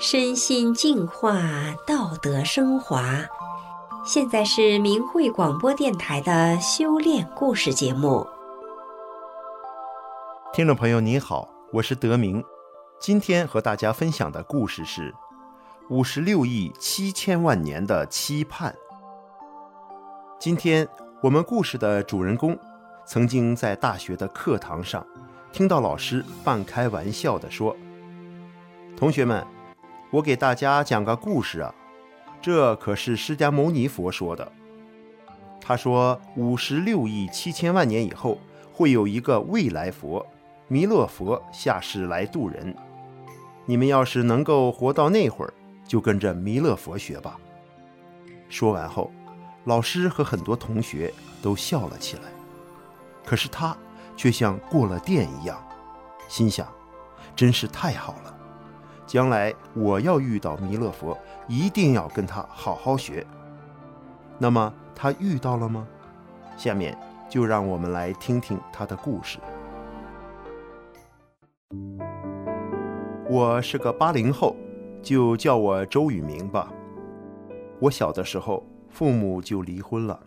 身心净化，道德升华。现在是明慧广播电台的修炼故事节目。听众朋友，你好，我是德明。今天和大家分享的故事是五十六亿七千万年的期盼。今天我们故事的主人公曾经在大学的课堂上听到老师半开玩笑地说：“同学们，我给大家讲个故事啊，这可是释迦牟尼佛说的。他说，五十六亿七千万年以后会有一个未来佛，弥勒佛下世来度人。”你们要是能够活到那会儿，就跟着弥勒佛学吧。说完后，老师和很多同学都笑了起来。可是他却像过了电一样，心想：真是太好了，将来我要遇到弥勒佛，一定要跟他好好学。那么他遇到了吗？下面就让我们来听听他的故事。我是个八零后，就叫我周宇明吧。我小的时候，父母就离婚了，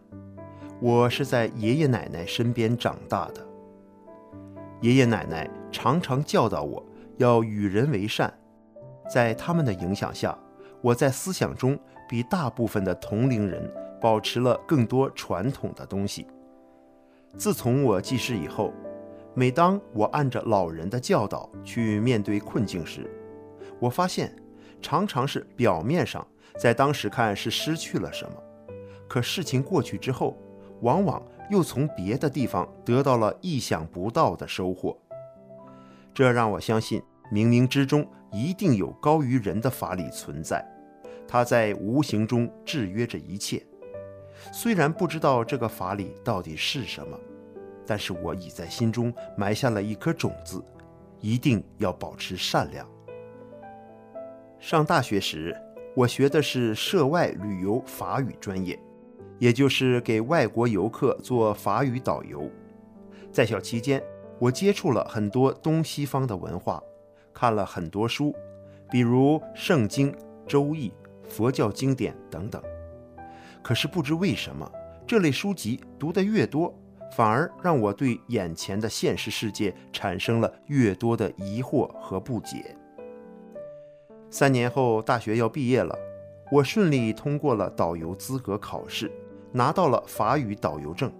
我是在爷爷奶奶身边长大的。爷爷奶奶常常教导我要与人为善，在他们的影响下，我在思想中比大部分的同龄人保持了更多传统的东西。自从我记事以后，每当我按着老人的教导去面对困境时，我发现常常是表面上在当时看是失去了什么，可事情过去之后，往往又从别的地方得到了意想不到的收获。这让我相信，冥冥之中一定有高于人的法理存在，它在无形中制约着一切。虽然不知道这个法理到底是什么。但是我已在心中埋下了一颗种子，一定要保持善良。上大学时，我学的是涉外旅游法语专业，也就是给外国游客做法语导游。在校期间，我接触了很多东西方的文化，看了很多书，比如《圣经》《周易》、佛教经典等等。可是不知为什么，这类书籍读得越多，反而让我对眼前的现实世界产生了越多的疑惑和不解。三年后，大学要毕业了，我顺利通过了导游资格考试，拿到了法语导游证。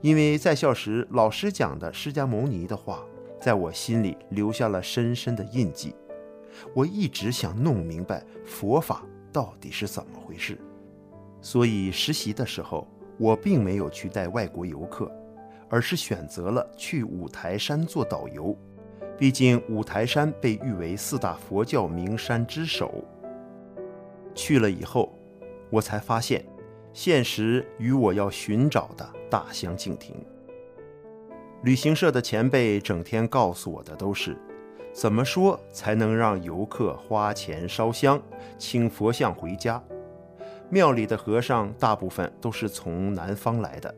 因为在校时老师讲的释迦牟尼的话，在我心里留下了深深的印记。我一直想弄明白佛法到底是怎么回事，所以实习的时候，我并没有去带外国游客，而是选择了去五台山做导游。毕竟五台山被誉为四大佛教名山之首。去了以后，我才发现，现实与我要寻找的大相径庭。旅行社的前辈整天告诉我的都是，怎么说才能让游客花钱烧香，请佛像回家。庙里的和尚大部分都是从南方来的，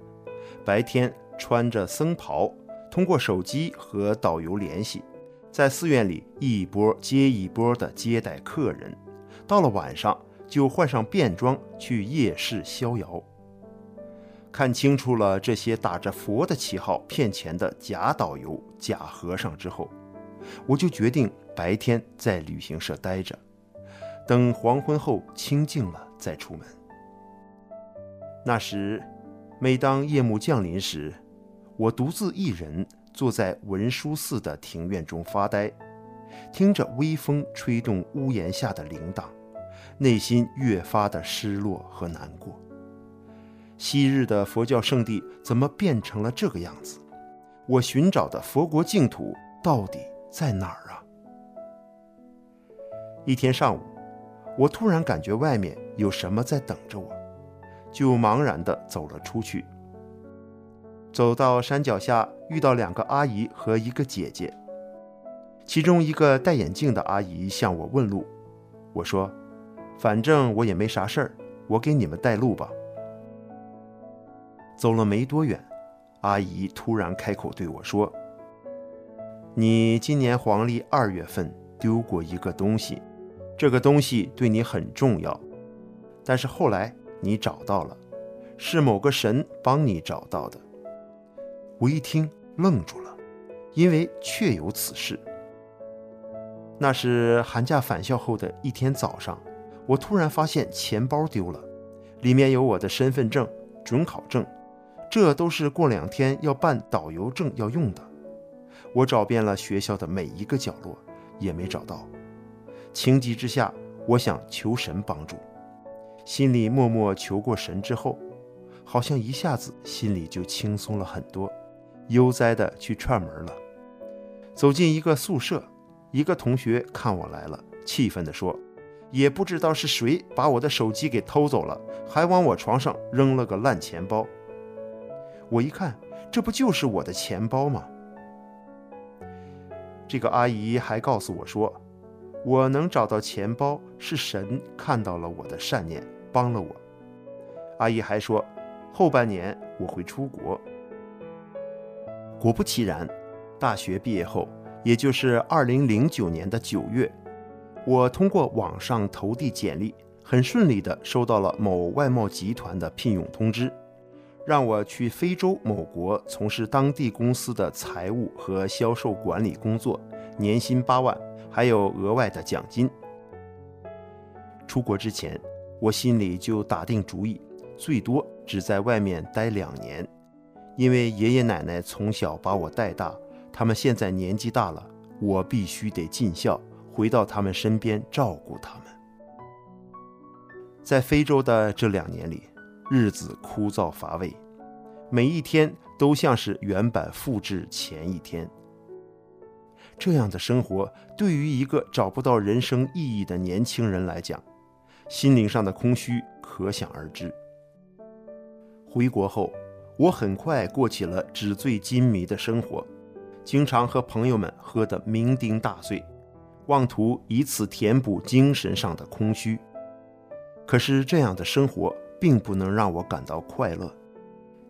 白天穿着僧袍，通过手机和导游联系，在寺院里一波接一波的接待客人，到了晚上就换上便装去夜市逍遥。看清楚了这些打着佛的旗号骗钱的假导游、假和尚之后，我就决定白天在旅行社待着，等黄昏后清静了。再出门。那时，每当夜幕降临时，我独自一人坐在文殊寺的庭院中发呆，听着微风吹动屋檐下的铃铛，内心越发的失落和难过。昔日的佛教圣地怎么变成了这个样子？我寻找的佛国净土到底在哪儿啊？一天上午，我突然感觉外面有什么在等着我，就茫然地走了出去。走到山脚下，遇到两个阿姨和一个姐姐。其中一个戴眼镜的阿姨向我问路，我说：“反正我也没啥事儿，我给你们带路吧。”走了没多远，阿姨突然开口对我说：“你今年黄历二月份丢过一个东西。”这个东西对你很重要，但是后来你找到了，是某个神帮你找到的。”我一听愣住了，因为确有此事。那是寒假返校后的一天早上，我突然发现钱包丢了，里面有我的身份证、准考证，这都是过两天要办导游证要用的。我找遍了学校的每一个角落，也没找到。情急之下，我想求神帮助，心里默默求过神之后，好像一下子心里就轻松了很多，悠哉地去串门了。走进一个宿舍。一个同学看我来了，气愤地说：“也不知道是谁把我的手机给偷走了，还往我床上扔了个烂钱包。”我一看，这不就是我的钱包吗？这个阿姨还告诉我说：“我能找到钱包，是神看到了我的善念，帮了我。”阿姨还说：“后半年我会出国。”果不其然，大学毕业后。也就是二零零九年的九月，我通过网上投递简历，很顺利地收到了某外贸集团的聘用通知，让我去非洲某国从事当地公司的财务和销售管理工作，年薪八万，还有额外的奖金。出国之前，我心里就打定主意，最多只在外面待两年，因为爷爷奶奶从小把我带大。他们现在年纪大了，我必须得尽孝，回到他们身边照顾他们。在非洲的这两年里，日子枯燥乏味，每一天都像是原版复制前一天。这样的生活对于一个找不到人生意义的年轻人来讲，心灵上的空虚可想而知。回国后，我很快过起了纸醉金迷的生活。经常和朋友们喝得酩酊大醉，妄图以此填补精神上的空虚。可是这样的生活并不能让我感到快乐，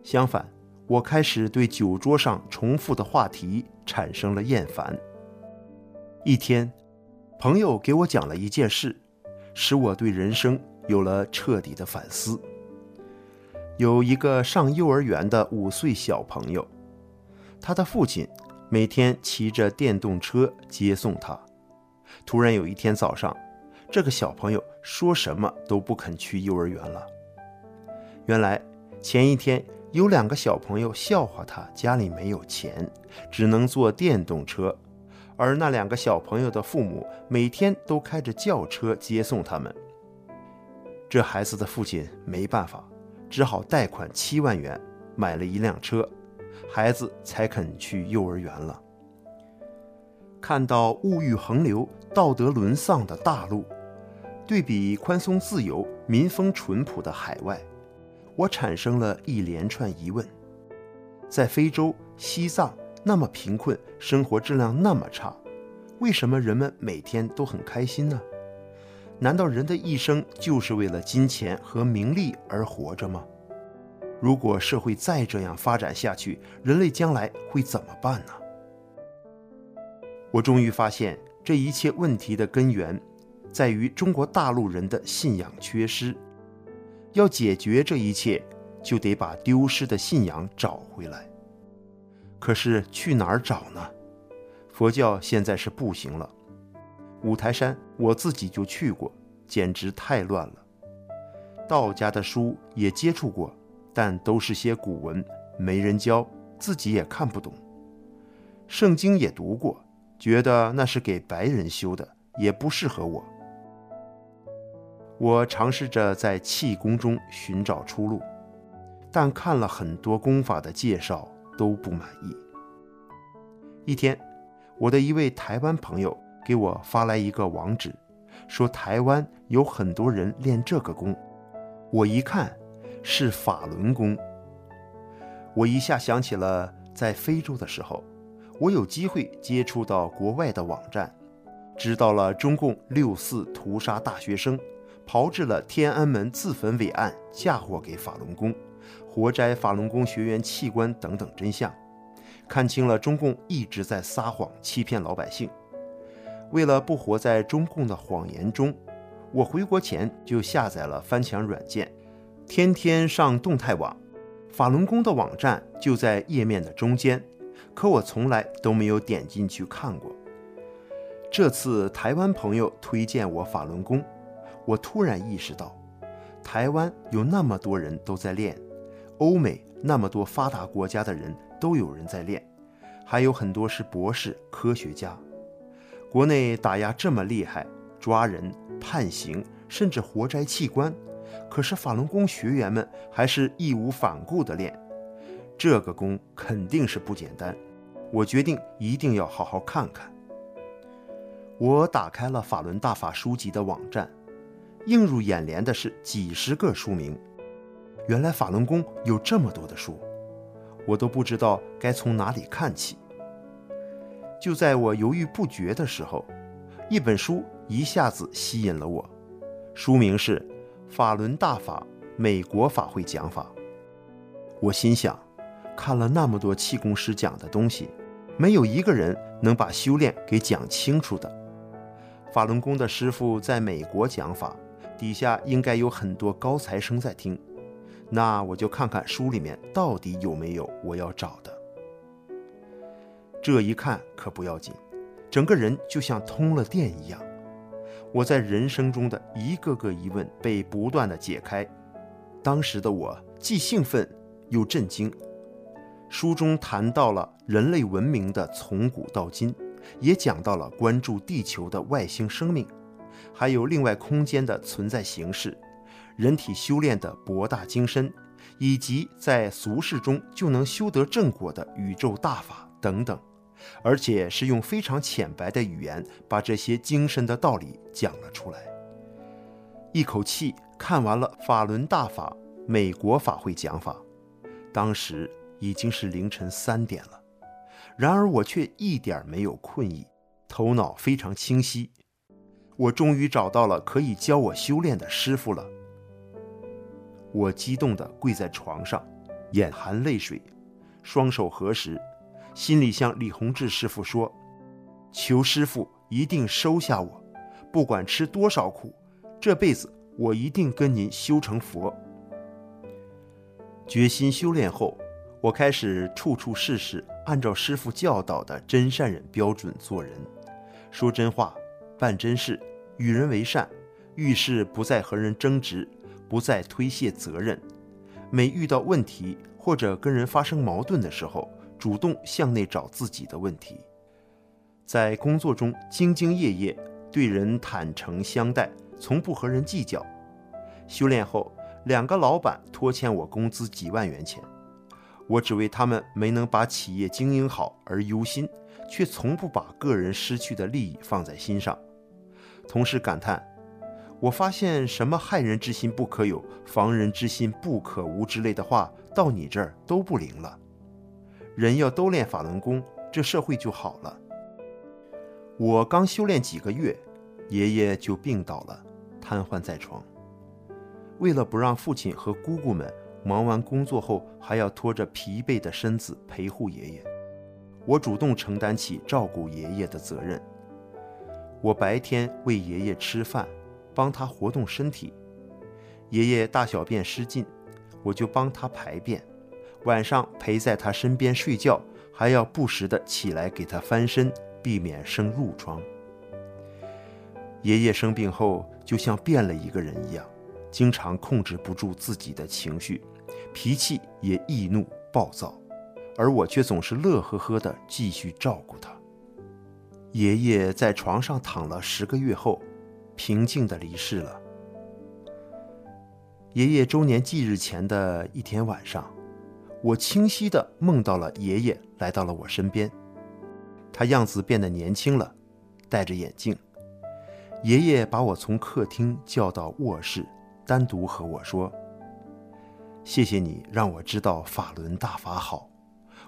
相反，我开始对酒桌上重复的话题产生了厌烦。一天，朋友给我讲了一件事，使我对人生有了彻底的反思。有一个上幼儿园的五岁小朋友，他的父亲。每天骑着电动车接送他。突然有一天早上，这个小朋友说什么都不肯去幼儿园了。原来前一天有两个小朋友笑话他家里没有钱，只能坐电动车，而那两个小朋友的父母每天都开着轿车接送他们。这孩子的父亲没办法，只好贷款七万元买了一辆车。孩子才肯去幼儿园了。看到物欲横流、道德沦丧的大陆，对比宽松自由、民风淳朴的海外，我产生了一连串疑问：在非洲、西藏那么贫困，生活质量那么差，为什么人们每天都很开心呢？难道人的一生就是为了金钱和名利而活着吗？如果社会再这样发展下去，人类将来会怎么办呢？我终于发现，这一切问题的根源在于中国大陆人的信仰缺失。要解决这一切，就得把丢失的信仰找回来。可是去哪儿找呢？佛教现在是不行了。五台山我自己就去过，简直太乱了。道家的书也接触过。但都是些古文，没人教，自己也看不懂。圣经也读过，觉得那是给白人修的，也不适合我。我尝试着在气功中寻找出路，但看了很多功法的介绍都不满意。一天，我的一位台湾朋友给我发来一个网址，说台湾有很多人练这个功。我一看。是法轮功。我一下想起了在非洲的时候，我有机会接触到国外的网站，知道了中共六四屠杀大学生、炮制了天安门自焚伪案嫁祸给法轮功、活摘法轮功学员器官等等真相，看清了中共一直在撒谎欺骗老百姓。为了不活在中共的谎言中，我回国前就下载了翻墙软件，天天上动态网。法轮功的网站就在页面的中间，可我从来都没有点进去看过。这次台湾朋友推荐我法轮功，我突然意识到，台湾有那么多人都在练，欧美那么多发达国家的人都有人在练，还有很多是博士、科学家。国内打压这么厉害，抓人、判刑，甚至活摘器官，可是法轮功学员们还是义无反顾地练，这个功肯定是不简单。我决定一定要好好看看。我打开了法轮大法书籍的网站，映入眼帘的是几十个书名。原来法轮功有这么多的书，我都不知道该从哪里看起。就在我犹豫不决的时候，一本书一下子吸引了我，书名是《法轮大法美国法会讲法》。我心想，看了那么多气功师讲的东西，没有一个人能把修炼给讲清楚的。法轮功的师傅在美国讲法，底下应该有很多高材生在听，那我就看看书里面到底有没有我要找的。这一看可不要紧，整个人就像通了电一样。我在人生中的一个个疑问被不断的解开，当时的我既兴奋又震惊。书中谈到了人类文明的从古到今，也讲到了关注地球的外星生命，还有另外空间的存在形式，人体修炼的博大精深，以及在俗世中就能修得正果的宇宙大法等等。而且是用非常浅白的语言把这些精深的道理讲了出来。一口气看完了法轮大法美国法会讲法，当时已经是凌晨三点了。然而我却一点没有困意，头脑非常清晰。我终于找到了可以教我修炼的师傅了。我激动地跪在床上，眼含泪水，双手合十。心里向李洪志师傅说：“求师傅一定收下我，不管吃多少苦，这辈子我一定跟您修成佛。”决心修炼后，我开始处处事事按照师傅教导的真善忍标准做人，说真话，办真事，与人为善，遇事不再和人争执，不再推卸责任。每遇到问题或者跟人发生矛盾的时候，主动向内找自己的问题，在工作中兢兢业业，对人坦诚相待，从不和人计较。修炼后，两个老板拖欠我工资几万元钱，我只为他们没能把企业经营好而忧心，却从不把个人失去的利益放在心上。同事感叹：“我发现什么害人之心不可有，防人之心不可无之类的话，到你这儿都不灵了。”人要都练法轮功，这社会就好了。我刚修炼几个月，爷爷就病倒了，瘫痪在床。为了不让父亲和姑姑们忙完工作后还要拖着疲惫的身子陪护爷爷，我主动承担起照顾爷爷的责任。我白天喂爷爷吃饭，帮他活动身体；爷爷大小便失禁，我就帮他排便。晚上陪在他身边睡觉，还要不时的起来给他翻身，避免生褥疮。爷爷生病后，就像变了一个人一样，经常控制不住自己的情绪，脾气也易怒暴躁，而我却总是乐呵呵的继续照顾他。爷爷在床上躺了十个月后，平静地离世了。爷爷周年忌日前的一天晚上。我清晰地梦到了爷爷来到了我身边，他样子变得年轻了，戴着眼镜。爷爷把我从客厅叫到卧室，单独和我说：“谢谢你让我知道法轮大法好，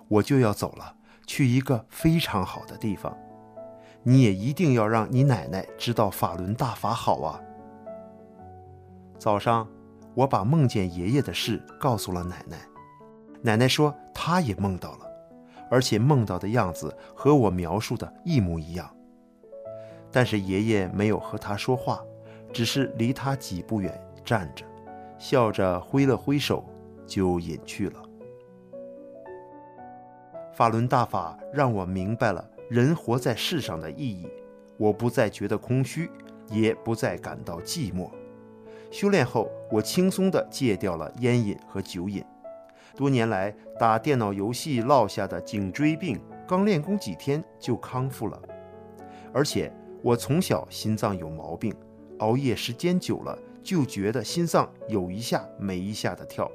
我就要走了，去一个非常好的地方。你也一定要让你奶奶知道法轮大法好啊。”早上，我把梦见爷爷的事告诉了奶奶。奶奶说，她也梦到了，而且梦到的样子和我描述的一模一样。但是爷爷没有和他说话，只是离他几步远站着，笑着挥了挥手，就隐去了。法轮大法让我明白了人活在世上的意义，我不再觉得空虚，也不再感到寂寞。修炼后，我轻松地戒掉了烟瘾和酒瘾。多年来打电脑游戏落下的颈椎病，刚练功几天就康复了。而且我从小心脏有毛病，熬夜时间久了就觉得心脏有一下没一下的跳。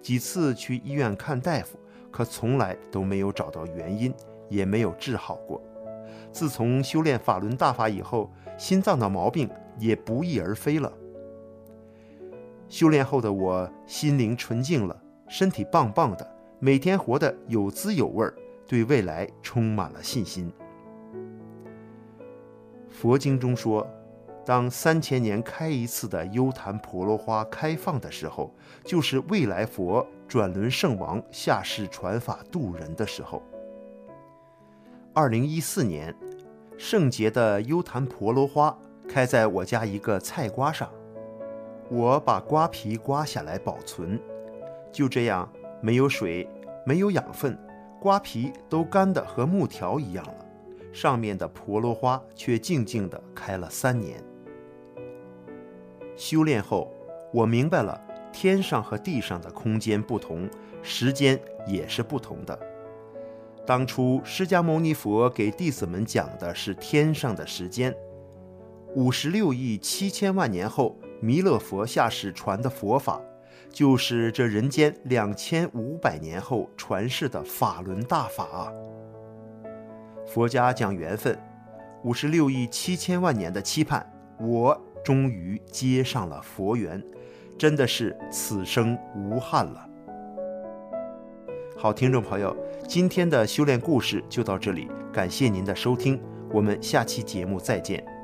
几次去医院看大夫，可从来都没有找到原因，也没有治好过。自从修炼法轮大法以后，心脏的毛病也不翼而飞了。修炼后的我心灵纯净了，身体棒棒的，每天活得有滋有味儿，对未来充满了信心。佛经中说，当三千年开一次的优昙婆罗花开放的时候，就是未来佛转轮圣王下世传法度人的时候。二零一四年，圣洁的优昙婆罗花开在我家一个菜瓜上。我把瓜皮刮下来保存，就这样，没有水，没有养分，瓜皮都干得和木条一样了。上面的婆罗花却静静地开了三年。修炼后，我明白了天上和地上的空间不同，时间也是不同的。当初释迦牟尼佛给弟子们讲的是天上的时间，五十六亿七千万年后。弥勒佛下世传的佛法，就是这人间两千五百年后传世的法轮大法啊！佛家讲缘分，五十六亿七千万年的期盼，我终于接上了佛缘，真的是此生无憾了。好，听众朋友，今天的修炼故事就到这里，感谢您的收听，我们下期节目再见。